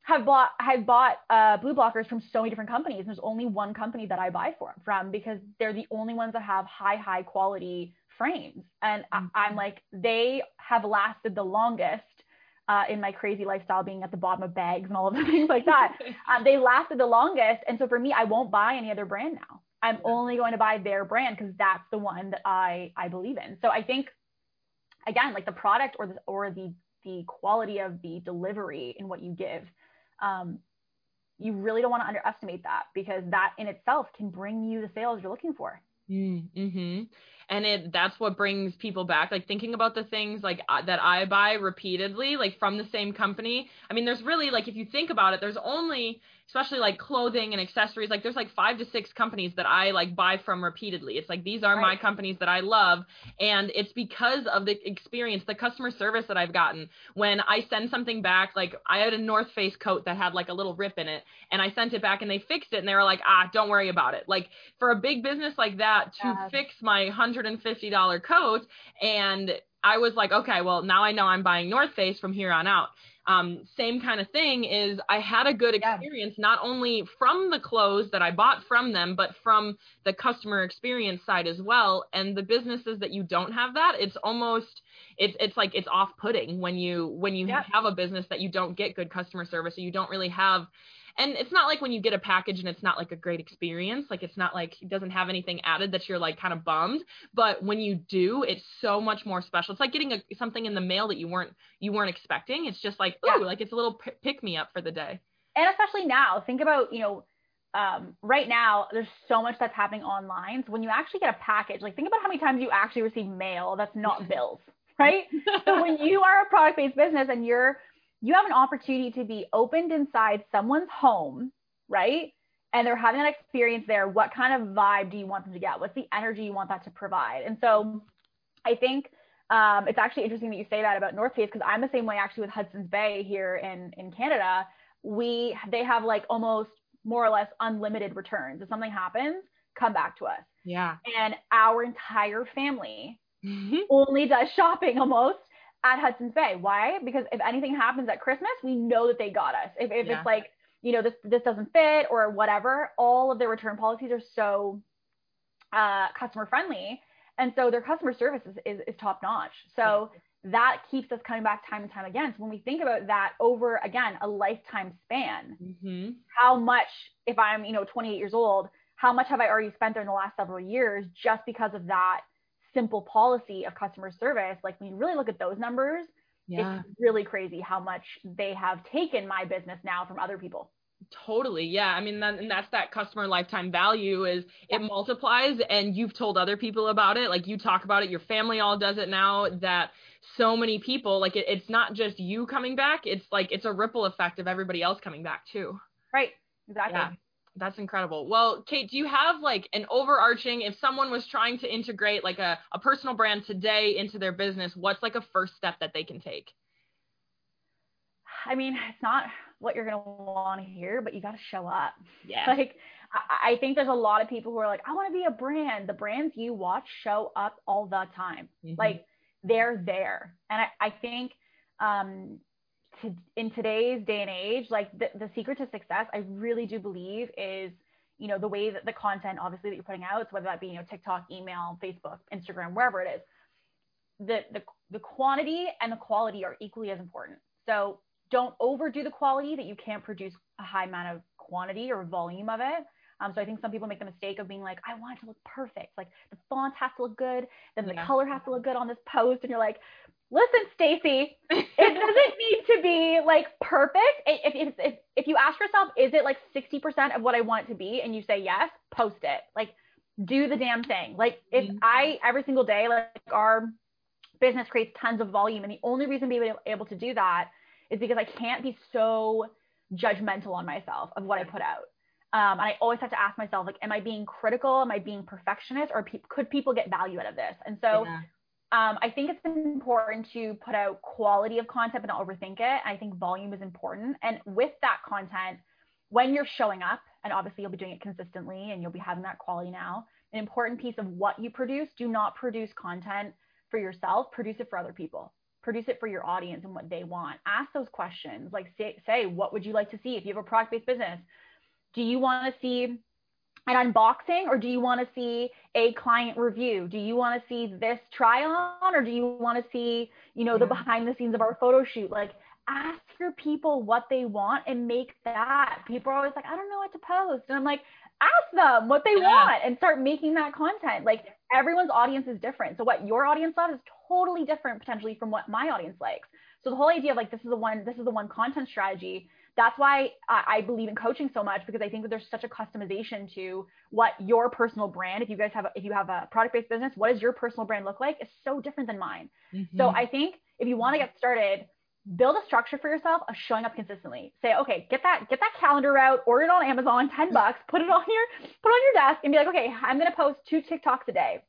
[SPEAKER 2] have bought have bought uh, blue blockers from so many different companies. And there's only one company that I buy for, from because they're the only ones that have high high quality frames, and mm-hmm. I, am like they have lasted the longest. Uh, in my crazy lifestyle, being at the bottom of bags and all of the things like that, um, they lasted the longest. And so for me, I won't buy any other brand now. I'm yeah. only going to buy their brand because that's the one that I I believe in. So I think again, like the product or the or the the quality of the delivery in what you give um, you really don't want to underestimate that because that in itself can bring you the sales you're looking for.
[SPEAKER 1] Mm-hmm. And it that's what brings people back. Like thinking about the things like uh, that I buy repeatedly, like from the same company. I mean, there's really like if you think about it, there's only especially like clothing and accessories like there's like five to six companies that i like buy from repeatedly it's like these are right. my companies that i love and it's because of the experience the customer service that i've gotten when i send something back like i had a north face coat that had like a little rip in it and i sent it back and they fixed it and they were like ah don't worry about it like for a big business like that to fix my $150 coat and I was like, okay, well, now I know I'm buying North Face from here on out. Um, same kind of thing is I had a good experience yeah. not only from the clothes that I bought from them, but from the customer experience side as well. And the businesses that you don't have that, it's almost it's it's like it's off putting when you when you yeah. have a business that you don't get good customer service or you don't really have and it's not like when you get a package and it's not like a great experience like it's not like it doesn't have anything added that you're like kind of bummed but when you do it's so much more special. It's like getting a, something in the mail that you weren't you weren't expecting. It's just like oh yeah. like it's a little p- pick me up for the day.
[SPEAKER 2] And especially now think about you know um, right now there's so much that's happening online. So when you actually get a package like think about how many times you actually receive mail that's not bills right? So when you are a product based business and you're you have an opportunity to be opened inside someone's home, right? And they're having that experience there. What kind of vibe do you want them to get? What's the energy you want that to provide? And so I think um, it's actually interesting that you say that about North Face because I'm the same way actually with Hudson's Bay here in, in Canada. We they have like almost more or less unlimited returns. If something happens, come back to us.
[SPEAKER 1] Yeah.
[SPEAKER 2] And our entire family mm-hmm. only does shopping almost at Hudson's Bay. Why? Because if anything happens at Christmas, we know that they got us. If, if yeah. it's like, you know, this this doesn't fit or whatever, all of their return policies are so uh, customer friendly, and so their customer service is, is, is top notch. So yeah. that keeps us coming back time and time again. So when we think about that over again a lifetime span, mm-hmm. how much if I'm you know 28 years old, how much have I already spent there in the last several years just because of that simple policy of customer service, like when you really look at those numbers, yeah. it's really crazy how much they have taken my business now from other people.
[SPEAKER 1] Totally. Yeah. I mean, that, and that's that customer lifetime value is it multiplies and you've told other people about it. Like you talk about it, your family all does it now that so many people, like it, it's not just you coming back. It's like, it's a ripple effect of everybody else coming back too.
[SPEAKER 2] Right. Exactly.
[SPEAKER 1] Yeah. That's incredible. Well, Kate, do you have like an overarching, if someone was trying to integrate like a, a personal brand today into their business, what's like a first step that they can take?
[SPEAKER 2] I mean, it's not what you're going to want to hear, but you got to show up.
[SPEAKER 1] Yeah.
[SPEAKER 2] Like, I, I think there's a lot of people who are like, I want to be a brand. The brands you watch show up all the time. Mm-hmm. Like, they're there. And I, I think, um, to, in today's day and age, like the, the secret to success, I really do believe is, you know, the way that the content obviously that you're putting out, so whether that be, you know, TikTok, email, Facebook, Instagram, wherever it is, the, the, the quantity and the quality are equally as important. So don't overdo the quality that you can't produce a high amount of quantity or volume of it. Um, so I think some people make the mistake of being like, I want it to look perfect. Like the font has to look good, then the yeah. color has to look good on this post, and you're like, listen, Stacy, it doesn't need to be like perfect. If, if, if, if you ask yourself, is it like 60% of what I want it to be? And you say yes, post it. Like, do the damn thing. Like, if mm-hmm. I every single day, like our business creates tons of volume, and the only reason being able to do that is because I can't be so judgmental on myself of what I put out. Um, and I always have to ask myself, like, am I being critical? Am I being perfectionist? Or pe- could people get value out of this? And so yeah um, I think it's important to put out quality of content but not overthink it. I think volume is important. And with that content, when you're showing up, and obviously you'll be doing it consistently and you'll be having that quality now, an important piece of what you produce, do not produce content for yourself, produce it for other people. Produce it for your audience and what they want. Ask those questions. Like say, say what would you like to see if you have a product-based business? Do you want to see an unboxing or do you want to see a client review? Do you want to see this try on or do you want to see you know yeah. the behind the scenes of our photo shoot? Like ask your people what they want and make that. People are always like i don't know what to post. And i'm like ask them what they yeah. want and start making that content. Like everyone's audience is different. So what your audience loves is totally different potentially from what my audience likes. So the whole idea of like this is the one this is the one content strategy that's why I, believe in coaching so much because I think that there's such a customization to what your personal brand. If you guys have, a, if you have a product based business, what does your personal brand look like? It's so different than mine. Mm-hmm. So I think if you want to get started, build a structure for yourself of showing up consistently. Say, okay, get that get that calendar out, order it on Amazon, ten bucks, put it on your put it on your desk, and be like, okay, I'm gonna post two TikToks a day.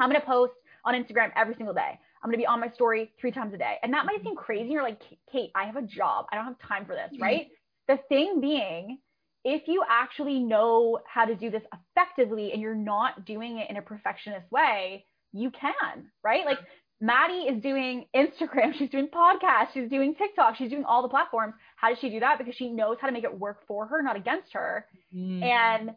[SPEAKER 2] I'm gonna post on Instagram every single day. I'm going to be on my story three times a day. And that might seem crazy. You're like, Kate, I have a job. I don't have time for this, mm-hmm. right? The thing being, if you actually know how to do this effectively and you're not doing it in a perfectionist way, you can, right? Like Madi is doing Instagram, she's doing podcasts, she's doing TikTok, she's doing all the platforms. How does she do that? Because she knows how to make it work for her, not against her. Mm. And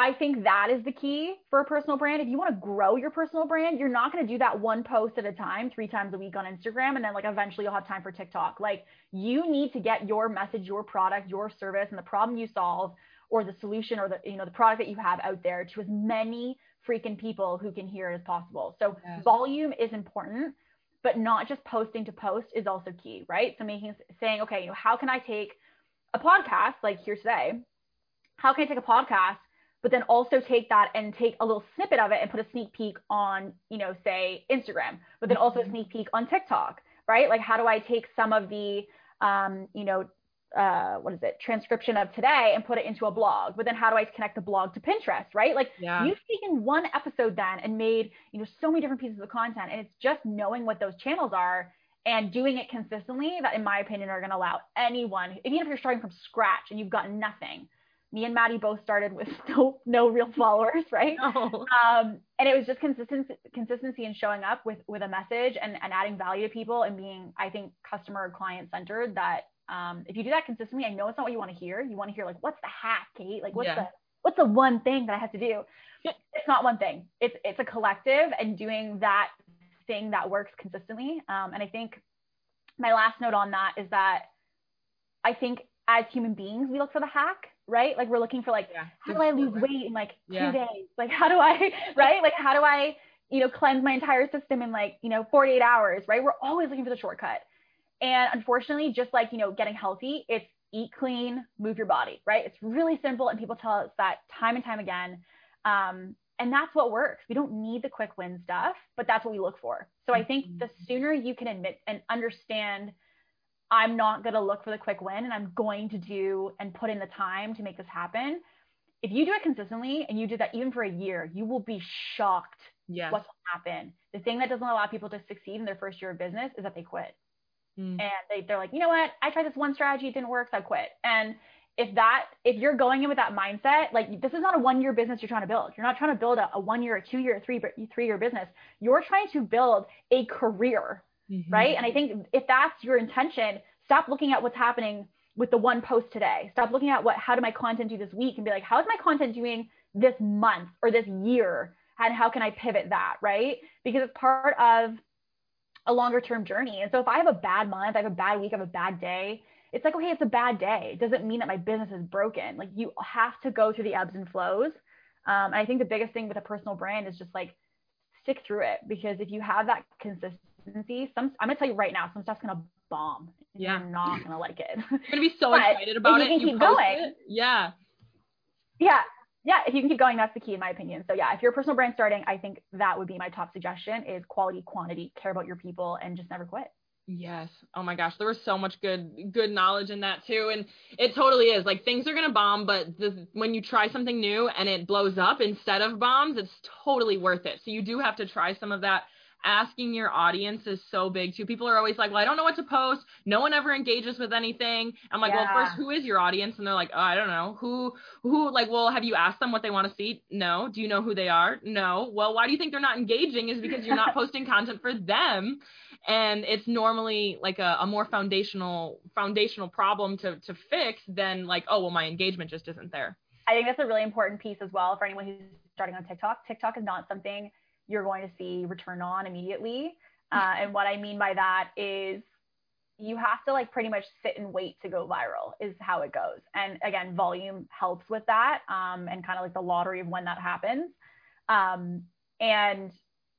[SPEAKER 2] I think that is the key for a personal brand. If you want to grow your personal brand, you're not going to do that one post at a time, three times a week on Instagram, and then like eventually you'll have time for TikTok. Like you need to get your message, your product, your service, and the problem you solve, or the solution, or the you know the product that you have out there to as many freaking people who can hear it as possible. So yes. volume is important, but not just posting to post is also key, right? So making saying, okay, you know, how can I take a podcast like here today? How can I take a podcast, but then also take that and take a little snippet of it and put a sneak peek on, you know, say Instagram, but then also a mm-hmm. sneak peek on TikTok, right? Like how do I take some of the um, you know, uh, what is it, transcription of today and put it into a blog. But then how do I connect the blog to Pinterest, right? Like yeah. you've taken one episode then and made, you know, so many different pieces of content. And it's just knowing what those channels are and doing it consistently that, in my opinion, are going to allow anyone, even if you're starting from scratch and you've got nothing. Me and Madi both started with no no real followers, right? No. Um, and it was just consistency, consistency and showing up with with a message and, and adding value to people and being, I think, customer client centered that um, if you do that consistently, I know it's not what you want to hear. You want to hear like, what's the hack, Kate? Like, what's yeah. the what's the one thing that I have to do? It's not one thing. It's it's a collective and doing that thing that works consistently. Um, and I think my last note on that is that I think as human beings, we look for the hack, right? Like we're looking for like, yeah. how do I lose weight in like two days? Like how do I, right? Like how do I, you know, cleanse my entire system in like, you know, 48 hours, right? We're always looking for the shortcut. And unfortunately, just like, you know, getting healthy, it's eat clean, move your body, right? It's really simple. And people tell us that time and time again. Um, and that's what works. We don't need the quick win stuff, but that's what we look for. So I think the mm-hmm. sooner you can admit and understand, I'm not going to look for the quick win and I'm going to do and put in the time to make this happen. If you do it consistently and you do that even for a year, you will be shocked yes. what will happen. The thing that doesn't allow people to succeed in their first year of business is that they quit. Mm. And they, they're like, you know what? I tried this one strategy, it didn't work, so I quit. And if that, if you're going in with that mindset, like this is not a one year business you're trying to build. You're not trying to build a, a one year, a two year, a three, three year business. You're trying to build a career, mm-hmm. right? And I think if that's your intention, stop looking at what's happening with the one post today. Stop looking at what, how did my content do this week and be like, how is my content doing this month or this year? And how can I pivot that, right? Because it's part of a longer term journey. And so if I have a bad month, I have a bad week, I have a bad day, it's like, okay, it's a bad day. It doesn't mean that my business is broken. Like you have to go through the ebbs and flows. Um, and I think the biggest thing with a personal brand is just like stick through it because if you have that consistency, some I'm gonna tell you right now, some stuff's gonna bomb. Yeah. You're not gonna like it.
[SPEAKER 1] You're gonna be so excited about it. You can keep going. It, yeah.
[SPEAKER 2] Yeah yeah, if you can keep going, that's the key in my opinion. So yeah, if you're a personal brand starting, I think that would be my top suggestion is quality, quantity, care about your people and just never quit.
[SPEAKER 1] Yes. Oh my gosh, there was so much good good knowledge in that too, and it totally is. Like things are gonna bomb, but the, when you try something new and it blows up instead of bombs, it's totally worth it. So you do have to try some of that asking your audience is so big too. People are always like, well, I don't know what to post. No one ever engages with anything. I'm like, yeah. well, first, who is your audience? And they're like, oh, I don't know. Who, who, like, well, have you asked them what they want to see? No. Do you know who they are? No. Well, why do you think they're not engaging? Is because you're not posting content for them. And it's normally like a, a more foundational, foundational problem to, to fix than like, oh, well, my engagement just isn't there.
[SPEAKER 2] I think that's a really important piece as well for anyone who's starting on TikTok. TikTok is not something you're going to see return on immediately. Uh, and what I mean by that is you have to like pretty much sit and wait to go viral is how it goes. And again, volume helps with that um, and kind of like the lottery of when that happens. Um, and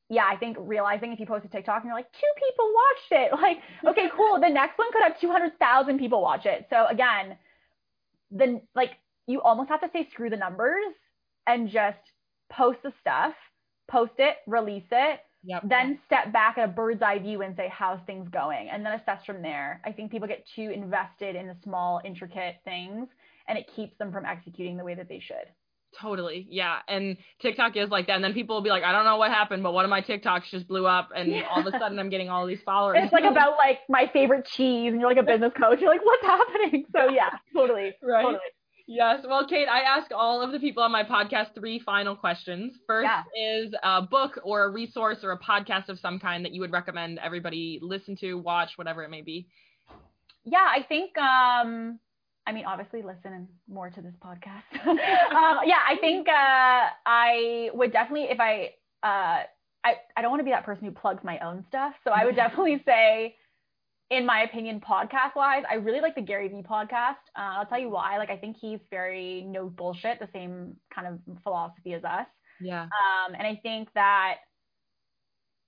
[SPEAKER 2] yeah, I think realizing if you post a TikTok and you're like, two people watched it, like, okay, cool. The next one could have 200,000 people watch it. So again, then like you almost have to say screw the numbers and just post the stuff post it, release it, yep. then step back at a bird's eye view and say, how's things going? And then assess from there. I think people get too invested in the small, intricate things and it keeps them from executing the way that they should.
[SPEAKER 1] Totally. Yeah. And TikTok is like that. And then people will be like, I don't know what happened, but one of my TikToks just blew up and yeah. all of a sudden I'm getting all these followers.
[SPEAKER 2] It's like about like my favorite cheese and you're like a business coach. You're like, what's happening? So yeah, totally.
[SPEAKER 1] Right.
[SPEAKER 2] Totally.
[SPEAKER 1] Yes. Well, Kate, I ask all of the people on my podcast three final questions. First
[SPEAKER 2] Yeah.
[SPEAKER 1] is a book or a resource or a podcast of some kind that you would recommend everybody listen to, watch, whatever it may be.
[SPEAKER 2] Yeah, I think um I mean obviously listen more to this podcast. um yeah, I think uh I would definitely if I uh I, I don't want to be that person who plugs my own stuff. So I would definitely say in my opinion, podcast wise, I really like the Gary Vee podcast. Uh, I'll tell you why. Like, I think he's very no bullshit, the same kind of philosophy as us.
[SPEAKER 1] Yeah.
[SPEAKER 2] Um, and I think that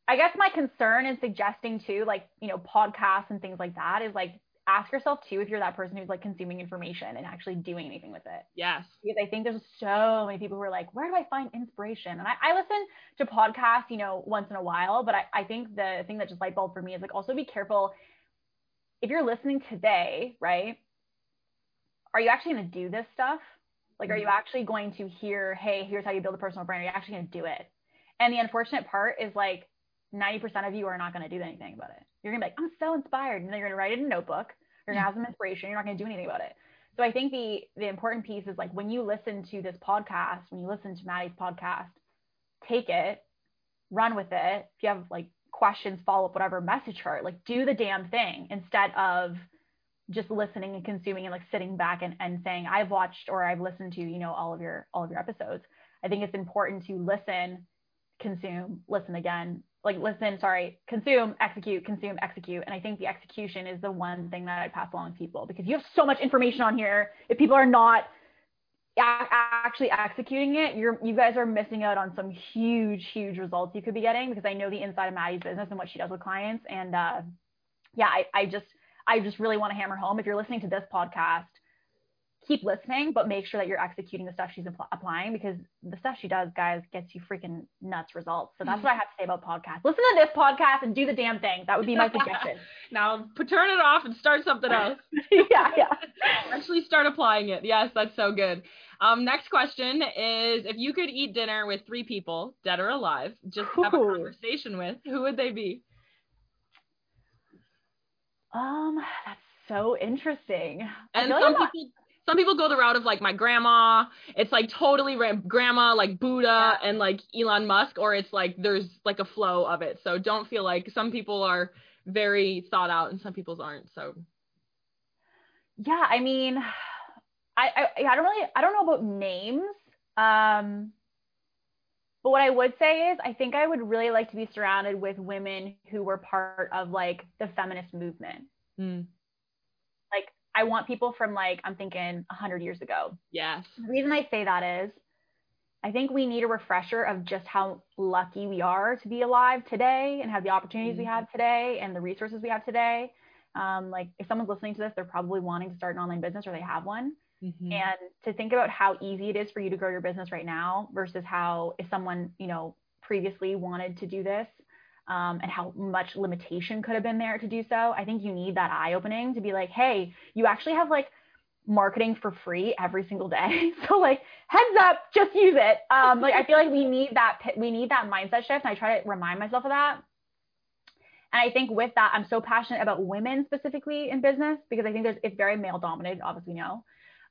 [SPEAKER 2] I guess my concern in suggesting too, like, you know, podcasts and things like that is like ask yourself too if you're that person who's like consuming information and actually doing anything with it.
[SPEAKER 1] Yes.
[SPEAKER 2] Because I think there's so many people who are like, where do I find inspiration? And I, I listen to podcasts, you know, once in a while, but I, I think the thing that just light bulb for me is like also be careful if you're listening today, right? Are you actually going to do this stuff? Like, are you mm-hmm. actually going to hear, hey, here's how you build a personal brand? Are you actually going to do it? And the unfortunate part is like 90% of you are not going to do anything about it. You're going to be like, I'm so inspired. And then you're going to write it in a notebook. You're going to have some inspiration. You're not going to do anything about it. So I think the the important piece is like when you listen to this podcast, when you listen to Madi's podcast, take it, run with it. If you have like questions, follow up, whatever, message her. Like do the damn thing instead of just listening and consuming and like sitting back and, and saying, I've watched or I've listened to, you know, all of your all of your episodes. I think it's important to listen, consume, listen again, like listen, sorry, consume, execute, consume, execute. And I think the execution is the one thing that I pass along to people because you have so much information on here. If people are not actually executing it, you're you guys are missing out on some huge, huge results you could be getting because I know the inside of Madi's business and what she does with clients. And uh, yeah, I, I just I just really want to hammer home. If you're listening to this podcast, keep listening, but make sure that you're executing the stuff she's impl- applying because the stuff she does, guys, gets you freaking nuts results. So that's what I have to say about podcasts. Listen to this podcast and do the damn thing. That would be my suggestion.
[SPEAKER 1] Now turn it off and start something else.
[SPEAKER 2] yeah, yeah.
[SPEAKER 1] Actually start applying it. Yes, that's so good. Um, next question is if you could eat dinner with three people, dead or alive, just have a conversation with, who would they be?
[SPEAKER 2] Um, that's so interesting.
[SPEAKER 1] And some people some people go the route of like my grandma. It's like totally ram- grandma, like Buddha and like Elon Musk, or it's like there's like a flow of it. So don't feel like some people are very thought out and some people's aren't. So
[SPEAKER 2] yeah, I mean, I, I I don't really I don't know about names. Um, but what I would say is I think I would really like to be surrounded with women who were part of like the feminist movement.
[SPEAKER 1] mm,
[SPEAKER 2] I want people from like I'm thinking 100 years ago.
[SPEAKER 1] yes.
[SPEAKER 2] The reason I say that is I think we need a refresher of just how lucky we are to be alive today and have the opportunities we
[SPEAKER 1] Mhm.
[SPEAKER 2] have today and the resources we have today. Um, like if someone's listening to this, they're probably wanting to start an online business or they have one.
[SPEAKER 1] Mhm.
[SPEAKER 2] And to think about how easy it is for you to grow your business right now versus how if someone, you know, previously wanted to do this um, and how much limitation could have been there to do so. I think you need that eye opening to be like, hey, you actually have like marketing for free every single day. So like heads up, just use it. Um, like I feel like we need that we need that mindset shift, and I try to remind myself of that. And I think with that, I'm so passionate about women specifically in business because I think there's it's very male dominated, obviously we know.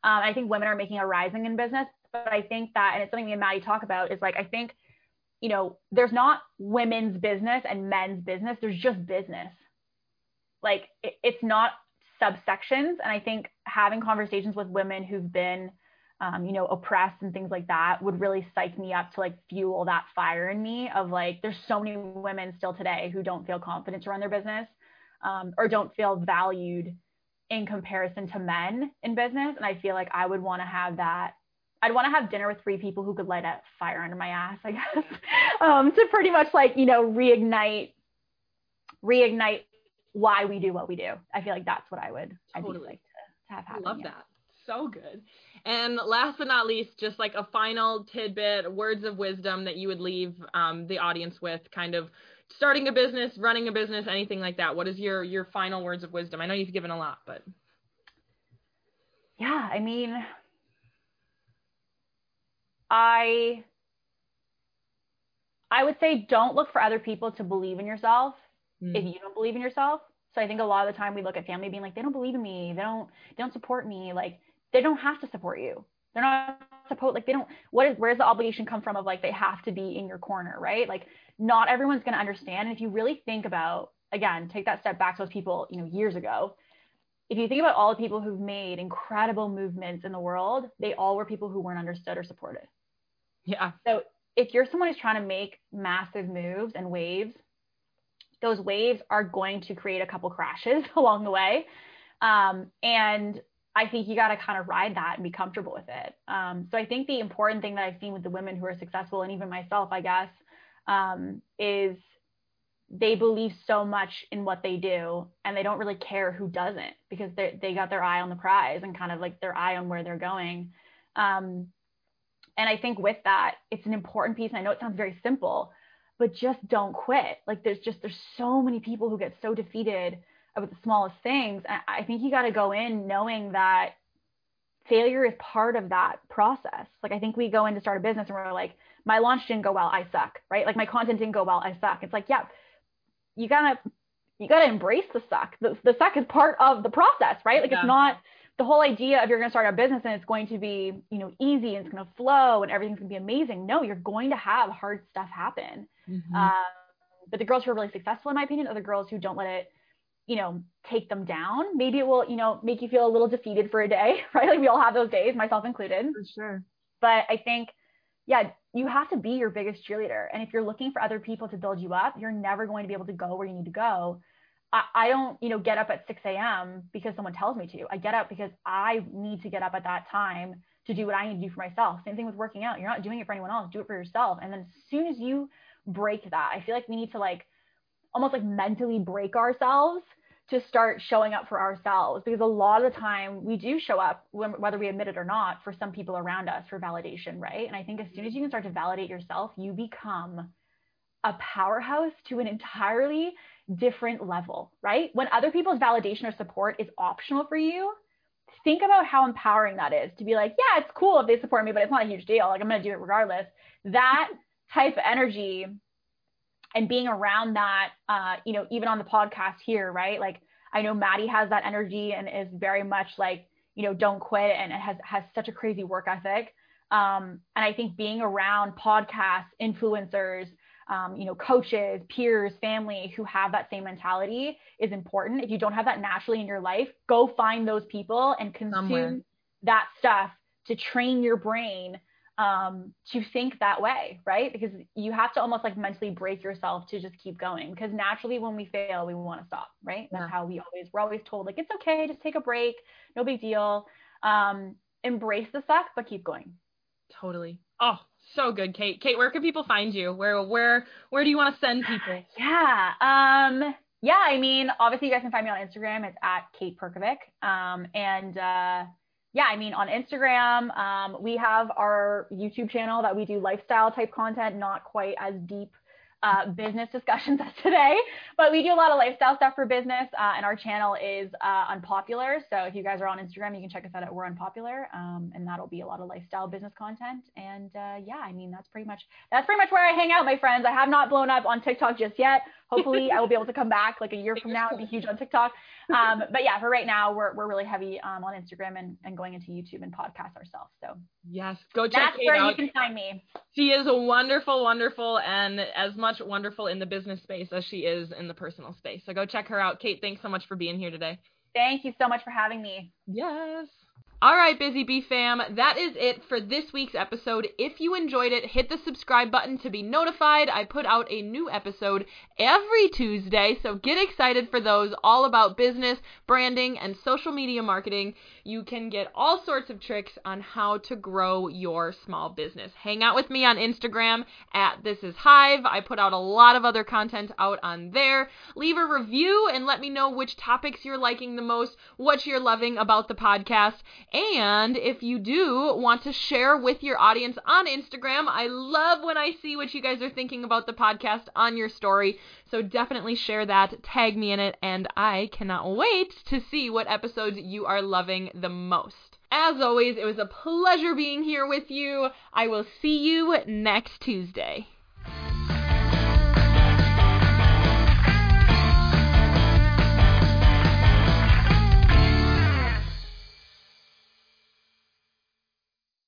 [SPEAKER 2] Um, I think women are making a rising in business, but I think that, and it's something me and Madi talk about, is like I think, you know, there's not women's business and men's business. There's just business. Like it, it's not subsections. And I think having conversations with women who've been, um, you know, oppressed and things like that would really psych me up to like fuel that fire in me of like, there's so many women still today who don't feel confident to run their business um, or don't feel valued in comparison to men in business. And I feel like I would want to have that. I'd want to have dinner with three people who could light a fire under my ass, I guess, um, to pretty much like, you know, reignite, reignite why we do what we do. I feel like that's what I would, I'd be like to, to have
[SPEAKER 1] I
[SPEAKER 2] happen.
[SPEAKER 1] love
[SPEAKER 2] yeah.
[SPEAKER 1] that. So good. And last but not least, just like a final tidbit, words of wisdom that you would leave um, the audience with, kind of starting a business, running a business, anything like that. What is your your final words of wisdom? I know you've given a lot, but
[SPEAKER 2] Yeah, I mean, I I would say don't look for other people to believe in yourself
[SPEAKER 1] Mm.
[SPEAKER 2] if you don't believe in yourself. So I think a lot of the time we look at family being like, they don't believe in me, they don't they don't support me. Like they don't have to support you. They're not supposed like they don't what is where's the obligation come from of like they have to be in your corner, right? Like not everyone's going to understand and if you really think about again, take that step back to those people, you know, years ago. If you think about all the people who've made incredible movements in the world, they all were people who weren't understood or supported.
[SPEAKER 1] Yeah.
[SPEAKER 2] So if you're someone who's trying to make massive moves and waves, those waves are going to create a couple crashes along the way. Um, and I think you got to kind of ride that and be comfortable with it. Um, so I think the important thing that I've seen with the women who are successful, and even myself, I guess, um, is they believe so much in what they do and they don't really care who doesn't because they they got their eye on the prize and kind of like their eye on where they're going. Um, and I think with that, it's an important piece. And I know it sounds very simple, but just don't quit. Like there's just there's so many people who get so defeated about the smallest things. And I think you got to go in knowing that failure is part of that process. Like I think we go in to start a business and we're like, my launch didn't go well, I suck, right? Like my content didn't go well, I suck. It's like, yeah, you gotta you gotta embrace the suck. The, the suck is part of the process, right? Like yeah. it's not the whole idea of you're gonna start a business and it's going to be, you know, easy and it's gonna flow and everything's gonna be amazing. No, you're going to have hard stuff happen. Mm-hmm. Um, but the girls who are really successful, in my opinion, are the girls who don't let it you know, take them down. Maybe it will, you know, make you feel a little defeated for a day, right? Like we all have those days, myself included.
[SPEAKER 1] For sure.
[SPEAKER 2] But I think, yeah, you have to be your biggest cheerleader. And if you're looking for other people to build you up, you're never going to be able to go where you need to go. I, don't, you know, get up at 6 a.m. because someone tells me to. I get up because I need to get up at that time to do what I need to do for myself. Same thing with working out. You're not doing it for anyone else. Do it for yourself. And then as soon as you break that, I feel like we need to like almost like mentally break ourselves to start showing up for ourselves because a lot of the time we do show up whether we admit it or not for some people around us for validation right and i think as soon as you can start to validate yourself you become a powerhouse to an entirely different level right when other people's validation or support is optional for you think about how empowering that is to be like yeah it's cool if they support me but it's not a huge deal like i'm going to do it regardless that type of energy and being around that, uh, you know, even on the podcast here, right? Like I know Madi has that energy and is very much like, you know, don't quit and has has such a crazy work ethic. Um, and I think being around podcasts, influencers, um, you know, coaches, peers, family who have that same mentality is important. If you don't have that naturally in your life, go find those people and consume Somewhere. that stuff to train your brain um, to think that way, right? Because you have to almost like mentally break yourself to just keep going. Because naturally, when we fail, we want to stop, right? Yeah. That's how we always we're always told like it's okay, just take a break, no big deal. Um, embrace the suck, but keep going.
[SPEAKER 1] Totally. Oh, so good, Kate. Kate, where can people find you? Where where where do you want to send people?
[SPEAKER 2] Yeah. Um. Yeah. I mean, obviously, you guys can find me on Instagram. It's at Kate Perkovic. Um. And uh yeah, I mean, on Instagram, um, we have our YouTube channel that we do lifestyle type content, not quite as deep uh, business discussions as today, but we do a lot of lifestyle stuff for business, uh, and our channel is uh, unpopular. So if you guys are on Instagram, you can check us out at We're Unpopular, um, and that'll be a lot of lifestyle business content. And uh, yeah, I mean that's pretty much that's pretty much where I hang out, my friends. I have not blown up on TikTok just yet. Hopefully, I will be able to come back like a year from now and be huge on TikTok. Um, but yeah, for right now, we're, we're really heavy um, on Instagram and, and going into YouTube and podcasts ourselves. So
[SPEAKER 1] yes, go check
[SPEAKER 2] That's where
[SPEAKER 1] out.
[SPEAKER 2] you can find me.
[SPEAKER 1] She is a wonderful, wonderful, and as much wonderful in the business space as she is in the personal space. So go check her out. Kate, thanks so much for being here today.
[SPEAKER 2] Thank you so much for having me.
[SPEAKER 1] Yes. All right, Busy Bee fam, that is it for this week's episode. If you enjoyed it, hit the subscribe button to be notified. I put out a new episode every Tuesday, so get excited for those all about business, branding, and social media marketing. You can get all sorts of tricks on how to grow your small business. Hang out with me on Instagram at This Is Hive. I put out a lot of other content out on there. Leave a review and let me know which topics you're liking the most, what you're loving about the podcast and if you do want to share with your audience on Instagram, I love when I see what you guys are thinking about the podcast on your story. So definitely share that, tag me in it, and I cannot wait to see what episodes you are loving the most. As always, it was a pleasure being here with you. I will see you next Tuesday.